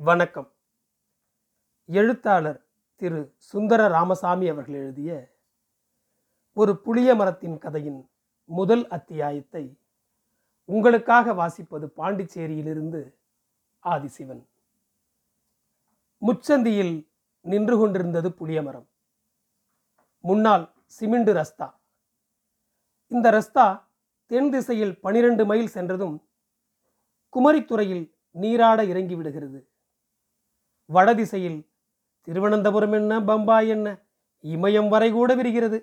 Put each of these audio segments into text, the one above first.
வணக்கம். எழுத்தாளர் திரு சுந்தர ராமசாமி அவர்கள் எழுதிய ஒரு புளிய மரத்தின் கதையின் முதல் அத்தியாயத்தை உங்களுக்காக வாசிப்பது பாண்டிச்சேரியிலிருந்து ஆதிசிவன். முச்சந்தியில் நின்று கொண்டிருந்தது புளியமரம் முன்னால் சிமிண்டு ரஸ்தா. இந்த ரஸ்தா தென் திசையில் பனிரெண்டு மைல் சென்றதும் குமரித்துறையில் நீராட இறங்கி விடுகிறது வடதிசையில் திருவனந்தபுரம் என்ன பம்பாய் என்ன இமயம் வரை கூட விரிகிறது.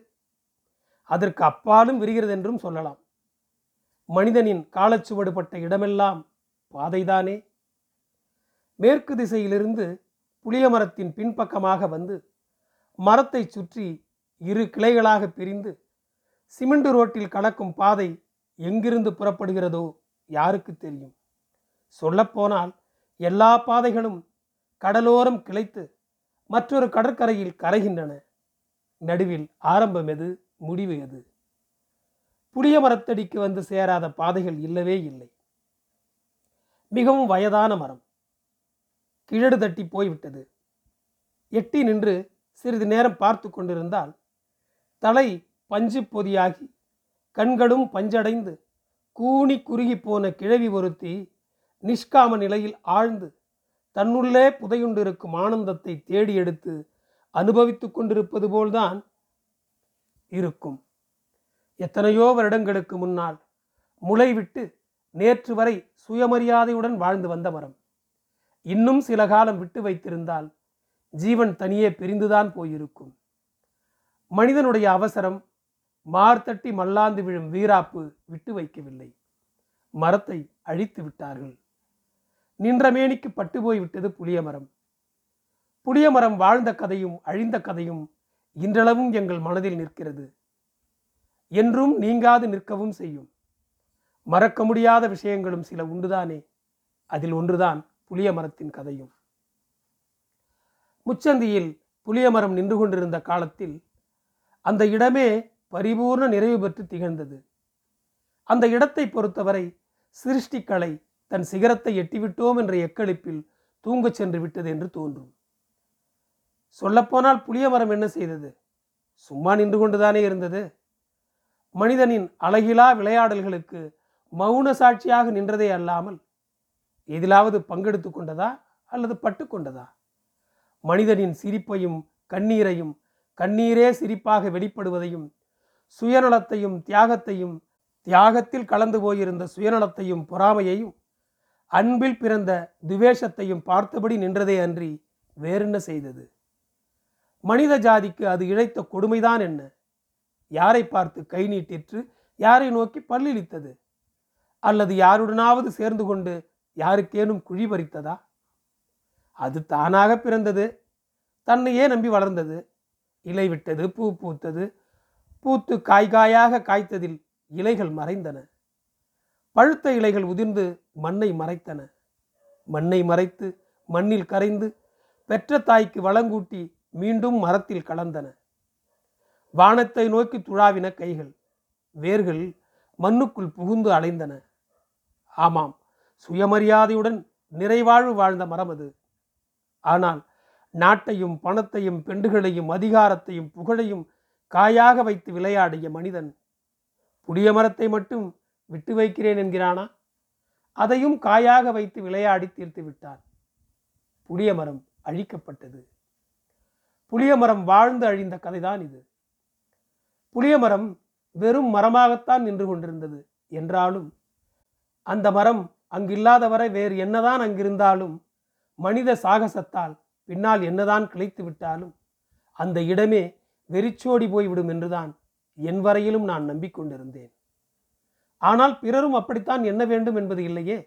அதற்கு அப்பாலும் விரிகிறது என்றும் சொல்லலாம். மனிதனின் காலச்சுவடுபட்ட இடமெல்லாம் பாதைதானே. மேற்கு திசையிலிருந்து புளிய மரத்தின் பின்பக்கமாக வந்து மரத்தை சுற்றி இரு கிளைகளாக பிரிந்து சிமெண்ட் ரோட்டில் கலக்கும் பாதை எங்கிருந்து புறப்படுகிறதோ யாருக்கு தெரியும்? சொல்லப்போனால் எல்லா பாதைகளும் கடலோரம் கிளைத்து மற்றொரு கடற்கரையில் கரைகின்றன. நடுவில் ஆரம்பம் எது முடிவு எது? புளிய மரத்தடிக்கு வந்து சேராத பாதைகள் இல்லவே இல்லை. மிகவும் வயதான மரம். கிழடு தட்டி போய்விட்டது. எட்டி நின்று சிறிது நேரம் பார்த்து கொண்டிருந்தால் தலை பஞ்சு பொதியாகி கண்களும் பஞ்சடைந்து கூனி குறுகி போன கிழவி ஒருத்தி நிஷ்காம நிலையில் ஆழ்ந்து தன்னுள்ளே புதையுண்டிருக்கும் ஆனந்தத்தை தேடி எடுத்து அனுபவித்துக் கொண்டிருப்பது போல்தான் இருக்கும். எத்தனையோ வருடங்களுக்கு முன்னால் முளைவிட்டு நேற்று வரை சுயமரியாதையுடன் வாழ்ந்து வந்த மரம். இன்னும் சில காலம் விட்டு வைத்திருந்தால் ஜீவன் தனியே பிரிந்துதான் போயிருக்கும். மனிதனுடைய அவசரம் மார்த்தட்டி மல்லாந்து விழும் வீராப்பு விட்டு வைக்கவில்லை. மரத்தை அழித்து விட்டார்கள். நின்ற மேனிக்கு பட்டு போய்விட்டது புளிய மரம். புளிய மரம் வாழ்ந்த கதையும் அழிந்த கதையும் இன்றளவும் எங்கள் மனதில் நிற்கிறது. என்றும் நீங்காது நிற்கவும் செய்யும். மறக்க முடியாத விஷயங்களும் சில உண்டுதானே? அதில் ஒன்றுதான் புளிய மரத்தின் கதையும். முச்சந்தியில் புளிய மரம் நின்று கொண்டிருந்த காலத்தில் அந்த இடமே பரிபூர்ண நிறைவு பெற்று திகழ்ந்தது. அந்த இடத்தை பொறுத்தவரை சிருஷ்டிக்கலை தன் சிகரத்தை எட்டிவிட்டோம் என்ற எக்களிப்பில் தூங்கச் சென்று விட்டது என்று தோன்றும். சொல்லப்போனால் புளிய மரம் என்ன செய்தது? சும்மா நின்று கொண்டுதானே இருந்தது? மனிதனின் அழகிலா விளையாடல்களுக்கு மௌன சாட்சியாக நின்றதே அல்லாமல் எதிலாவது பங்கெடுத்து கொண்டதா அல்லது பட்டு கொண்டதா? மனிதனின் சிரிப்பையும் கண்ணீரையும் கண்ணீரே சிரிப்பாக வெளிப்படுவதையும் சுயநலத்தையும் தியாகத்தையும் தியாகத்தில் கலந்து போயிருந்த சுயநலத்தையும் பொறாமையையும் அன்பில் பிறந்த துவேஷத்தையும் பார்த்தபடி நின்றதே அன்றி வேறென்ன செய்தது? மனித ஜாதிக்கு அது இழைத்த கொடுமைதான் என்ன? யாரை பார்த்து கை நீட்டிற்று? யாரை நோக்கி பல்லிழித்தது? அல்லது யாருடனாவது சேர்ந்து கொண்டு யாருக்கேனும் குழி பறித்ததா? அது தானாக பிறந்தது. தன்னையே நம்பி வளர்ந்தது? இலை விட்டது பூ பூத்தது. பூத்து காய் காயாக காய்த்ததில் இலைகள் மறைந்தன. பழுத்த இலைகள் உதிர்ந்து மண்ணை மறைத்தன. மண்ணை மறைத்து மண்ணில் கரைந்து பெற்ற தாய்க்கு வளங்கூட்டி மீண்டும் மரத்தில் கலந்தன. வானத்தை நோக்கி துழாவின கைகள் வேர்கள் மண்ணுக்குள் புகுந்து அலைந்தன. ஆமாம் சுயமரியாதையுடன் நிறைவாழ்வு வாழ்ந்த மரம் அது. ஆனால் நாட்டையும் பணத்தையும் பெண்டுகளையும் அதிகாரத்தையும் புகழையும் காயாக வைத்து விளையாடிய மனிதன் புளிய மரத்தை மட்டும் விட்டு வைக்கிறேன் என்கிறானா? அதையும் காயாக வைத்து விளையாடி தீர்த்து விட்டான். புளிய மரம் அழிக்கப்பட்டது. புளிய மரம் வாழ்ந்து அழிந்த கதைதான் இது. புளிய மரம் வெறும் மரமாகத்தான் நின்று கொண்டிருந்தது என்றாலும் அந்த மரம் அங்கில்லாதவரை வேறு என்னதான் அங்கிருந்தாலும் மனித சாகசத்தால் பின்னால் என்னதான் கிளைத்து விட்டாலும் அந்த இடமே வெறிச்சோடி போய்விடும் என்றுதான் என் வரையிலும் நான் நம்பிக்கொண்டிருந்தேன். ஆனால் பிறரும் அப்படித்தான் எண்ண வேண்டும் என்பது இல்லையே?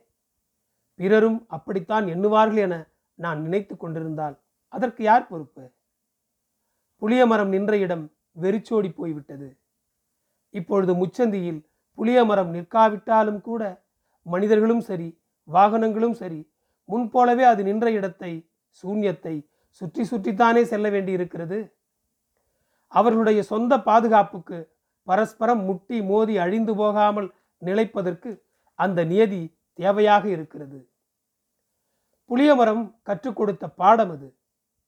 பிறரும் அப்படித்தான் எண்ணுவார்கள் என நான் நினைத்து கொண்டிருந்தால் அதற்கு யார் பொறுப்பு? புளிய மரம் நின்ற இடம் வெறிச்சோடி போய்விட்டது. இப்பொழுது முச்சந்தியில் புளிய மரம் நிற்காவிட்டாலும் கூட மனிதர்களும் சரி வாகனங்களும் சரி முன்போலவே அது நின்ற இடத்தை சூன்யத்தை சுற்றி சுற்றித்தானே செல்ல வேண்டியிருக்கிறது? அவர்களுடைய சொந்த பாதுகாப்புக்கு பரஸ்பரம் முட்டி மோதி அழிந்து போகாமல் நிலைப்பதற்கு அந்த நியதி தேவையாக இருக்கிறது. புளியமரம் கற்றுக் கொடுத்த பாடம் அது.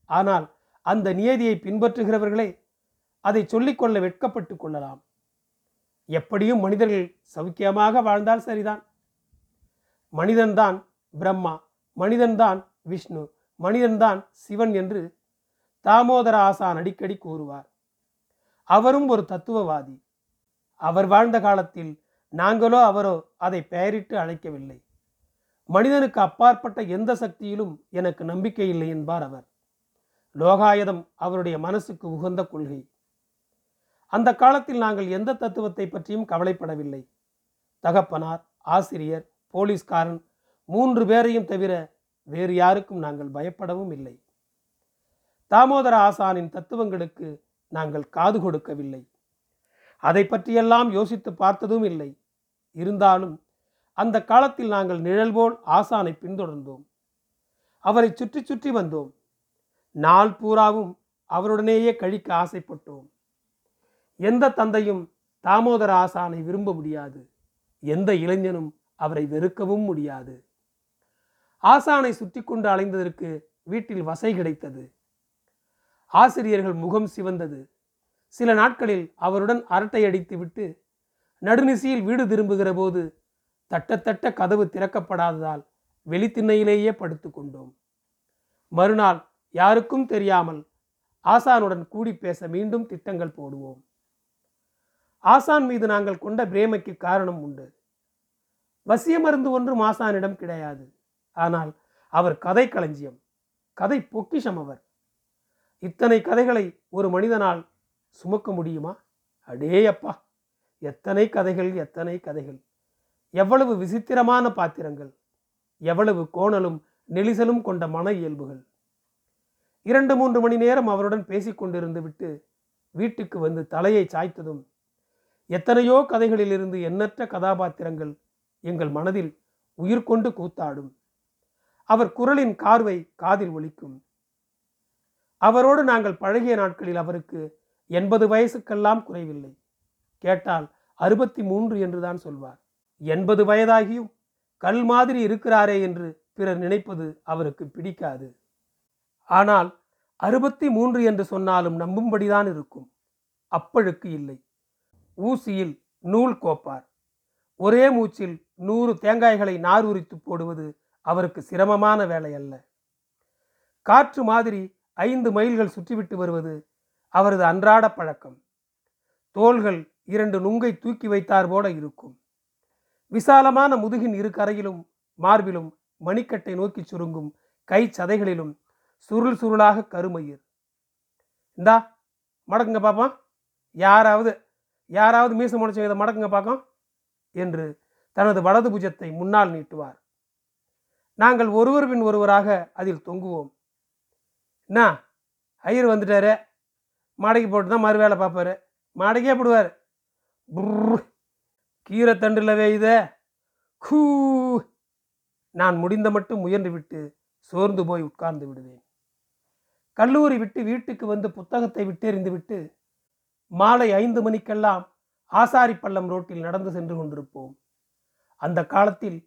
ஆனால் அந்த நியதியை பின்பற்றுகிறவர்களே அதை சொல்லிக்கொள்ள வெட்கப்பட்டு கொள்ளலாம். எப்படியும் மனிதர்கள் சௌக்கியமாக வாழ்ந்தால் சரிதான். மனிதன்தான் பிரம்மா மனிதன்தான் விஷ்ணு மனிதன்தான் சிவன் என்று தாமோதர ஆசான் அடிக்கடி கூறுவார். அவரும் ஒரு தத்துவவாதி. அவர் வாழ்ந்த காலத்தில் நாங்களோ அவரோ அதை பெயரிட்டு அழைக்கவில்லை. மனிதனுக்கு அப்பாற்பட்ட எந்த சக்தியிலும் எனக்கு நம்பிக்கை இல்லை என்பார் அவர். லோகாயதம் அவருடைய மனசுக்கு உகந்த கொள்கை. அந்த காலத்தில் நாங்கள் எந்த தத்துவத்தை பற்றியும் கவலைப்படவில்லை. தகப்பனார் ஆசிரியர் போலீஸ்காரன் மூன்று பேரையும் தவிர வேறு யாருக்கும் நாங்கள் பயப்படவும் இல்லை. தாமோதர ஆசானின் தத்துவங்களுக்கு நாங்கள் காது கொடுக்கவில்லை. அதை பற்றியெல்லாம் யோசித்து பார்த்ததும் இல்லை. இருந்தாலும் அந்த காலத்தில் நாங்கள் நிழல் போல் ஆசானை பின்தொடர்ந்தோம். அவரை சுற்றி சுற்றி வந்தோம். நாள் பூராவும் அவருடனேயே கழிக்க ஆசைப்பட்டோம். எந்த தந்தையும் தாமோதர ஆசானை விரும்ப முடியாது. எந்த இளைஞனும் அவரை வெறுக்கவும் முடியாது. ஆசானை சுற்றி கொண்டு அலைந்ததற்கு வீட்டில் வசை கிடைத்தது. ஆசிரியர்கள் முகம் சிவந்தது. சில நாட்களில் அவருடன் அரட்டை அடித்து விட்டு நடுநிசியில் வீடு திரும்புகிற போது தட்டத்தட்ட கதவு திறக்கப்படாததால் வெளித்திண்ணையிலேயே படுத்து கொண்டோம். மறுநாள் யாருக்கும் தெரியாமல் ஆசானுடன் கூடி பேச மீண்டும் திட்டங்கள் போடுவோம். ஆசான் மீது நாங்கள் கொண்ட பிரேமைக்கு காரணம் உண்டு. வசிய மருந்து ஒன்றும் ஆசானிடம் கிடையாது. ஆனால் அவர் கதை களஞ்சியம் கதை பொக்கிஷம் அவர். இத்தனை கதைகளை ஒரு மனிதனால் சுமக்க முடியுமா? அடேயப்பா! எத்தனை கதைகள் எத்தனை கதைகள்? எவ்வளவு விசித்திரமான பாத்திரங்கள்? எவ்வளவு கோணலும் நெளிசலும் கொண்ட மன இயல்புகள்? இரண்டு மூன்று மணி நேரம் அவருடன் பேசிக்கொண்டிருந்து விட்டு வீட்டுக்கு வந்து தலையை சாய்த்ததும் எத்தனையோ கதைகளிலிருந்து எண்ணற்ற கதாபாத்திரங்கள் எங்கள் மனதில் உயிர் கொண்டு கூத்தாடும். அவர் குரலின் கார்வை காதில் ஒலிக்கும். அவரோடு நாங்கள் பழகிய நாட்களில் அவருக்கு எண்பது வயசுக்கெல்லாம் குறைவில்லை. கேட்டால் அறுபத்தி மூன்று என்றுதான் சொல்வார். எண்பது வயதாகியும் கல் மாதிரி இருக்கிறாரே என்று பிறர் நினைப்பது அவருக்கு பிடிக்காது. ஆனால் அறுபத்தி மூன்று என்று சொன்னாலும் நம்பும்படிதான் இருக்கும். அப்பழுக்கு இல்லை. ஊசியில் நூல் கோப்பார். ஒரே மூச்சில் நூறு தேங்காய்களை நார் உரித்து போடுவது அவருக்கு சிரமமான வேலை அல்ல காற்று மாதிரி ஐந்து மைல்கள் சுற்றிவிட்டு வருவது அவரது அன்றாட பழக்கம். தோள்கள் இரண்டு நுங்கை தூக்கி வைத்தார் போல இருக்கும். விசாலமான முதுகின் இரு கரையிலும் மார்பிலும் மணிக்கட்டை நோக்கி சுருங்கும் கை சதைகளிலும் சுருள் சுருளாக கருமயிர். இந்தா மடக்குங்க பாப்போம் யாராவது யாராவது மீச முடிச்ச இதை மடக்குங்க பார்க்கும் என்று தனது வலது புஜத்தை முன்னால் நீட்டுவார். நாங்கள் ஒருவர் பின் ஒருவராக அதில் தொங்குவோம். என்ன ஐயர் வந்துட்டாரு. மாடைக்கு போட்டு தான் மறு வேலை பார்ப்பாரு. மாடைக்கே போடுவார். கீரை தண்டில் வேயுத. கூ நான் முடிந்த மட்டும் முயன்று விட்டு சோர்ந்து போய் உட்கார்ந்து விடுவேன். கல்லூரி விட்டு வீட்டுக்கு வந்து புத்தகத்தை விட்டெறிந்து விட்டு மாலை ஐந்து மணிக்கெல்லாம் ஆசாரிப்பள்ளம் ரோட்டில் நடந்து சென்று கொண்டிருப்போம். அந்த காலத்தில்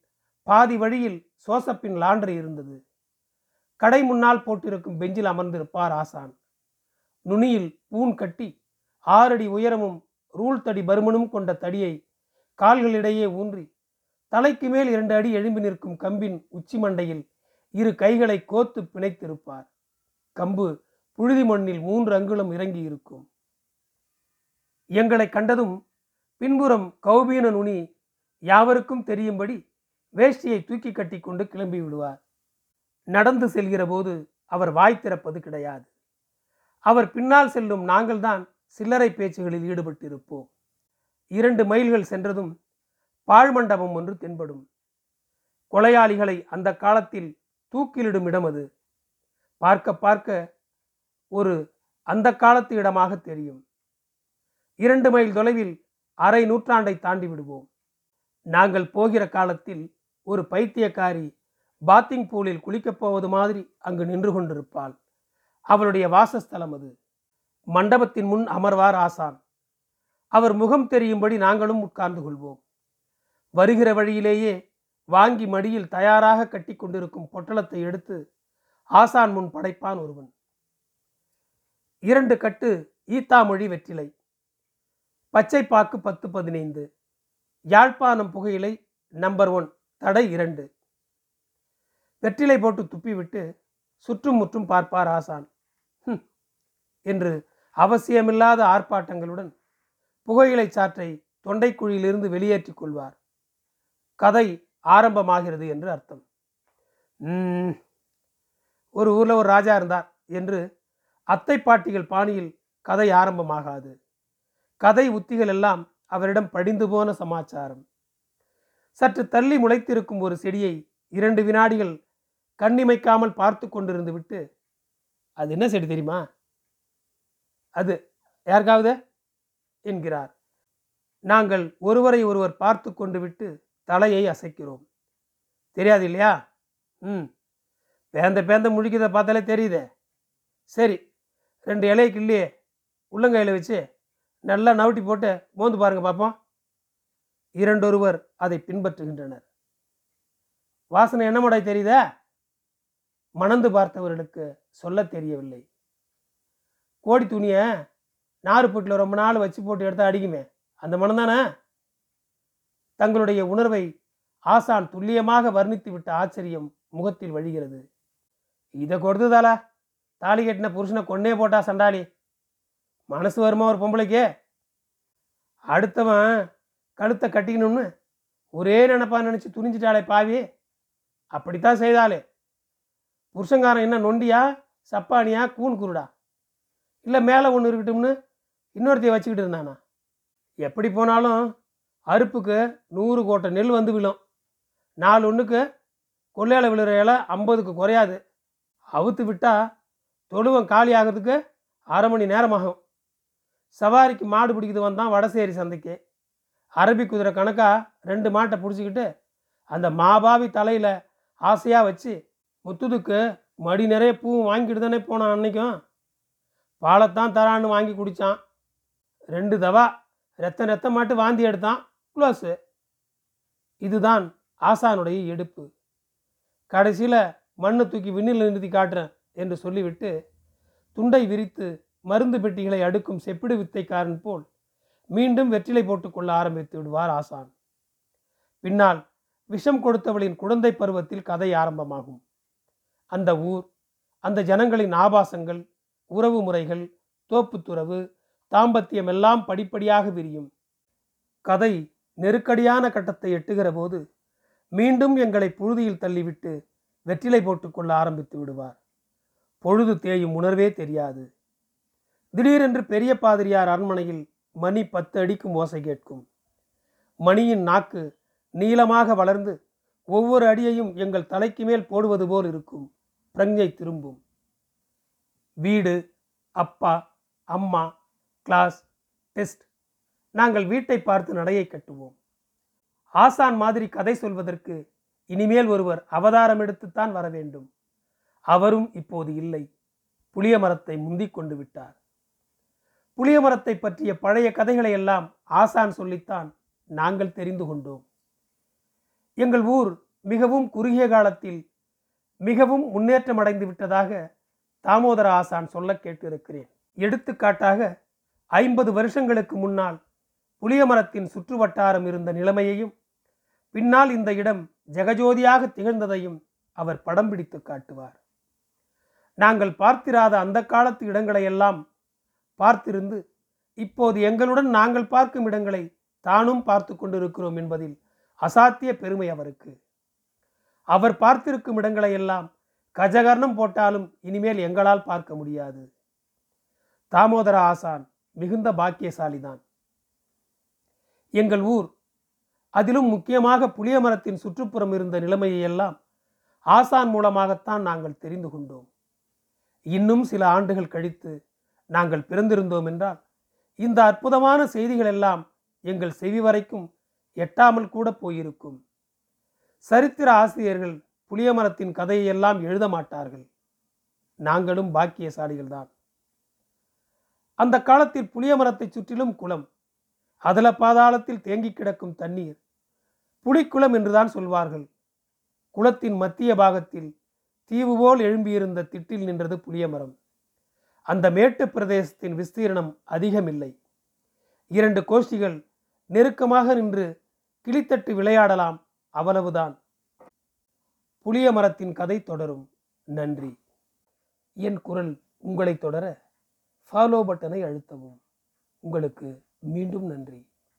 பாதி வழியில் சோசப்பின் லாண்டரி இருந்தது. கடை முன்னால் போட்டிருக்கும் பெஞ்சில் அமர்ந்திருப்பார் ஆசான். நுனியில் பூன் கட்டி ஆறடி உயரமும் ரூல் தடி பருமனும் கொண்ட தடியை கால்களிடையே ஊன்றி தலைக்கு மேல் இரண்டு அடி எழும்பி நிற்கும் கம்பின் உச்சி மண்டையில் இரு கைகளை கோத்து பிணைத்திருப்பார். கம்பு புழுதி மண்ணில் மூன்று அங்குலம் இறங்கி இருக்கும் எங்களை கண்டதும் பின்புறம் கௌபீன நுனி யாவருக்கும் தெரியும்படி வேஷ்டியை தூக்கி கட்டி கொண்டு கிளம்பி விடுவார். நடந்து செல்கிற போது அவர் வாய் திறப்பது கிடையாது. அவர் பின்னால் செல்லும் நாங்கள்தான் சில்லறை பேச்சுகளில் ஈடுபட்டிருப்போம். இரண்டு மைல்கள் சென்றதும் பாழ்மண்டபம் ஒன்று தென்படும். கொலையாளிகளை அந்த காலத்தில் தூக்கிலிடும் இடம் அது. பார்க்க பார்க்க ஒரு அந்த காலத்து இடமாக தெரியும். இரண்டு மைல் தொலைவில் அரை நூற்றாண்டை தாண்டி விடுவோம். நாங்கள் போகிற காலத்தில் ஒரு பைத்தியக்காரி பாத்திங் பூலில் குளிக்கப் போவது மாதிரி அங்கு நின்று கொண்டிருப்பாள். அவளுடைய வாசஸ்தலம் அது. மண்டபத்தின் முன் அமர்வார் ஆசான். அவர் முகம் தெரியும்படி நாங்களும் உட்கார்ந்து கொள்வோம். வருகிற வழியிலேயே வாங்கி மடியில் தயாராக கட்டி கொண்டிருக்கும் பொட்டலத்தை எடுத்து ஆசான் முன் படைப்பான் ஒருவன். இரண்டு கட்டு ஈத்தாமொழி வெற்றிலை. பச்சைப்பாக்கு பத்து பதினைந்து. யாழ்ப்பாணம் புகையிலை நம்பர் ஒன் தடை இரண்டு. வெற்றிலை போட்டு துப்பிவிட்டு சுற்றும் முற்றும் பார்ப்பார் ஆசான். "ஹும்" என்று அவசியமில்லாத ஆர்ப்பாட்டங்களுடன் புகையிலை சாற்றை தொண்டைக்குழியிலிருந்து வெளியேற்றிக் கொள்வார். கதை ஆரம்பமாகிறது என்று அர்த்தம். ஒரு ஊரில் ஒரு ராஜா இருந்தார் என்று அத்தை பாட்டிகள் பாணியில் கதை ஆரம்பமாகாது. கதை உத்திகள் எல்லாம் அவரிடம் படிந்து போன சமாச்சாரம். சற்று தள்ளி முளைத்திருக்கும் ஒரு செடியை இரண்டு வினாடிகள் கண்ணிமைக்காமல் பார்த்து கொண்டிருந்து விட்டு அது என்ன செடி தெரியுமா? அது யாருக்காவது? என்கிறார். நாங்கள் ஒருவரை ஒருவர் பார்த்து கொண்டு விட்டு தலையை அசைக்கிறோம். தெரியாது இல்லையா? ம். பேந்த பேந்த முழிக்கிறத பார்த்தாலே தெரியுதே. சரி ரெண்டு இலையை கிள்ளி உள்ளங்கையில் வச்சு நல்லா நவுட்டி போட்டு மோந்து பாருங்க பார்ப்போம். இரண்டொருவர் அதை பின்பற்றுகின்றனர். வாசனை என்ன மடை தெரியுதா? மணந்து பார்த்தவர்களுக்கு சொல்ல தெரியவில்லை. கோடி துணியை நாறு போட்டில் ரொம்ப நாள் வச்சு போட்டு எடுத்து அடிக்குமே. அந்த மனம் தானே? தங்களுடைய உணர்வை ஆசான் துல்லியமாக வர்ணித்து விட்ட ஆச்சரியம் முகத்தில் வழிகிறது. இதை கொடுத்ததாலா தாலி கட்டின புருஷனை கொன்னே போட்டா சண்டாளி. மனசு வருமா ஒரு பொம்பளைக்கே? அடுத்தவன் கழுத்தை கட்டிக்கணும்னு ஒரே நினப்பா நினச்சி துணிஞ்சிட்டாளே பாவி. அப்படித்தான் செய்தாளே. புருஷங்காரன் என்ன நொண்டியா சப்பானியா கூன் குருடா? இல்லை மேலே ஒன்று இருக்கட்டும்னு இன்னொருத்தைய வச்சுக்கிட்டு இருந்தானா? எப்படி போனாலும் அறுப்புக்கு நூறு கோட்டை நெல் வந்து விழும். நாலு ஒன்றுக்கு கொள்ளையில விழுற இலை ஐம்பதுக்கு குறையாது. அவுத்து விட்டால் தொழுவம் காலி ஆகிறதுக்கு அரை மணி நேரம் ஆகும் சவாரிக்கு மாடு பிடிக்கிது வந்தான் வடசேரி சந்தைக்கு. அரபி குதிரை கணக்காக ரெண்டு மாட்டை பிடிச்சிக்கிட்டு அந்த மாபாவி தலையில் ஆசையாக வச்சு முத்துதுக்கு மடி நிறைய பூவும் வாங்கிட்டு தானே போனான் அன்னைக்கும். பாலைத்தான் தரான்னு வாங்கி குடித்தான் ரெண்டு தவா ரத்த ரத்த மாட்டு வாந்தி எடுத்தான். க்ளோஸு இதுதான் ஆசானுடைய எடுப்பு. கடைசியில் மண்ணை தூக்கி விண்ணில் நிறுத்தி காட்டுறேன் என்று சொல்லிவிட்டு துண்டை விரித்து மருந்து பெட்டிகளை அடுக்கும் செப்பிடு வித்தைக்காரன் போல் மீண்டும் வெற்றிலை போட்டுக்கொள்ள ஆரம்பித்து விடுவார் ஆசான். பின்னால் விஷம் கொடுத்தவளின் குழந்தை பருவத்தில் கதை ஆரம்பமாகும். அந்த ஊர் அந்த ஜனங்களின் ஆபாசங்கள் உறவு முறைகள் தோப்புத்துறவு தாம்பத்தியம் எல்லாம் படிப்படியாக விரியும். கதை நெருக்கடியான கட்டத்தை எட்டுகிற போது மீண்டும் எங்களை புழுதியில் தள்ளிவிட்டு வெற்றிலை போட்டுக்கொள்ள ஆரம்பித்து விடுவார். பொழுது தேயும் உணர்வே தெரியாது. திடீரென்று பெரிய பாதிரியார் அரண்மனையில் மணி பத்து அடிக்கும் ஓசை கேட்கும். மணியின் நாக்கு நீளமாக வளர்ந்து ஒவ்வொரு அடியையும் எங்கள் தலைக்கு மேல் போடுவது போல் இருக்கும். பிரஞ்ஞை திரும்பும். வீடு அப்பா அம்மா கிளாஸ் டெஸ்ட் நாங்கள் வீட்டை பார்த்து நடையை கட்டுவோம். ஆசான் மாதிரி கதை சொல்வதற்கு இனிமேல் ஒருவர் அவதாரம் எடுத்துத்தான் வர வேண்டும். அவரும் இப்போது இல்லை. புளிய மரத்தை முந்திக் கொண்டு விட்டார். புளிய மரத்தை பற்றிய பழைய கதைகளை எல்லாம் ஆசான் சொல்லித்தான் நாங்கள் தெரிந்து கொண்டோம். எங்கள் ஊர் மிகவும் குறுகிய காலத்தில் மிகவும் முன்னேற்றம் அடைந்து விட்டதாக தாமோதர ஆசான் சொல்ல கேட்டிருக்கிறேன். எடுத்துக்காட்டாக ஐம்பது வருஷங்களுக்கு முன்னால் புளிய மரத்தின் சுற்று வட்டாரம் இருந்த நிலைமையையும் பின்னால் இந்த இடம் ஜெகஜோதியாக திகழ்ந்ததையும் அவர் படம் பிடித்து காட்டுவார். நாங்கள் பார்த்திராத அந்த காலத்து இடங்களை எல்லாம் பார்த்திருந்து இப்போது எங்களுடன் நாங்கள் பார்க்கும் இடங்களை தானும் பார்த்து கொண்டிருக்கிறோம் என்பதில் அசாத்திய பெருமை அவருக்கு. அவர் பார்த்திருக்கும் இடங்களையெல்லாம் கஜகர்ணம் போட்டாலும் இனிமேல் எங்களால் பார்க்க முடியாது. தாமோதர ஆசான் மிகுந்த பாக்கியசாலிதான். எங்கள் ஊர் அதிலும் முக்கியமாக புளிய மரத்தின் சுற்றுப்புறம் இருந்த நிலைமையை எல்லாம் ஆசான் மூலமாகத்தான் நாங்கள் தெரிந்து கொண்டோம். இன்னும் சில ஆண்டுகள் கழித்து நாங்கள் பிறந்திருந்தோம் என்றால் இந்த அற்புதமான செய்திகள் எல்லாம் எங்கள் செவி வரைக்கும் எட்டாமல் கூட போயிருக்கும். சரித்திர ஆசிரியர்கள் புளியமரத்தின் கதையெல்லாம் எழுத மாட்டார்கள். நாங்களும் பாக்கியசாலிகள்தான். அந்த காலத்தில் புளியமரத்தை சுற்றிலும் குளம் அதல பாதாளத்தில் தேங்கி கிடக்கும் தண்ணீர் புலிக்குளம் என்றுதான் சொல்வார்கள். குளத்தின் மத்திய பாகத்தில் தீவு போல் எழும்பியிருந்த திட்டில் நின்றது புளியமரம். அந்த மேட்டு பிரதேசத்தின் விஸ்தீரணம் அதிகமில்லை. இரண்டு கோஷ்டிகள் நெருக்கமாக நின்று கிளித்தட்டு விளையாடலாம் அவ்வளவுதான். புளிய மரத்தின் கதை தொடரும். நன்றி. என் குரல் உங்களை தொடர ஃபாலோ பட்டனை அழுத்தவும். உங்களுக்கு மீண்டும் நன்றி.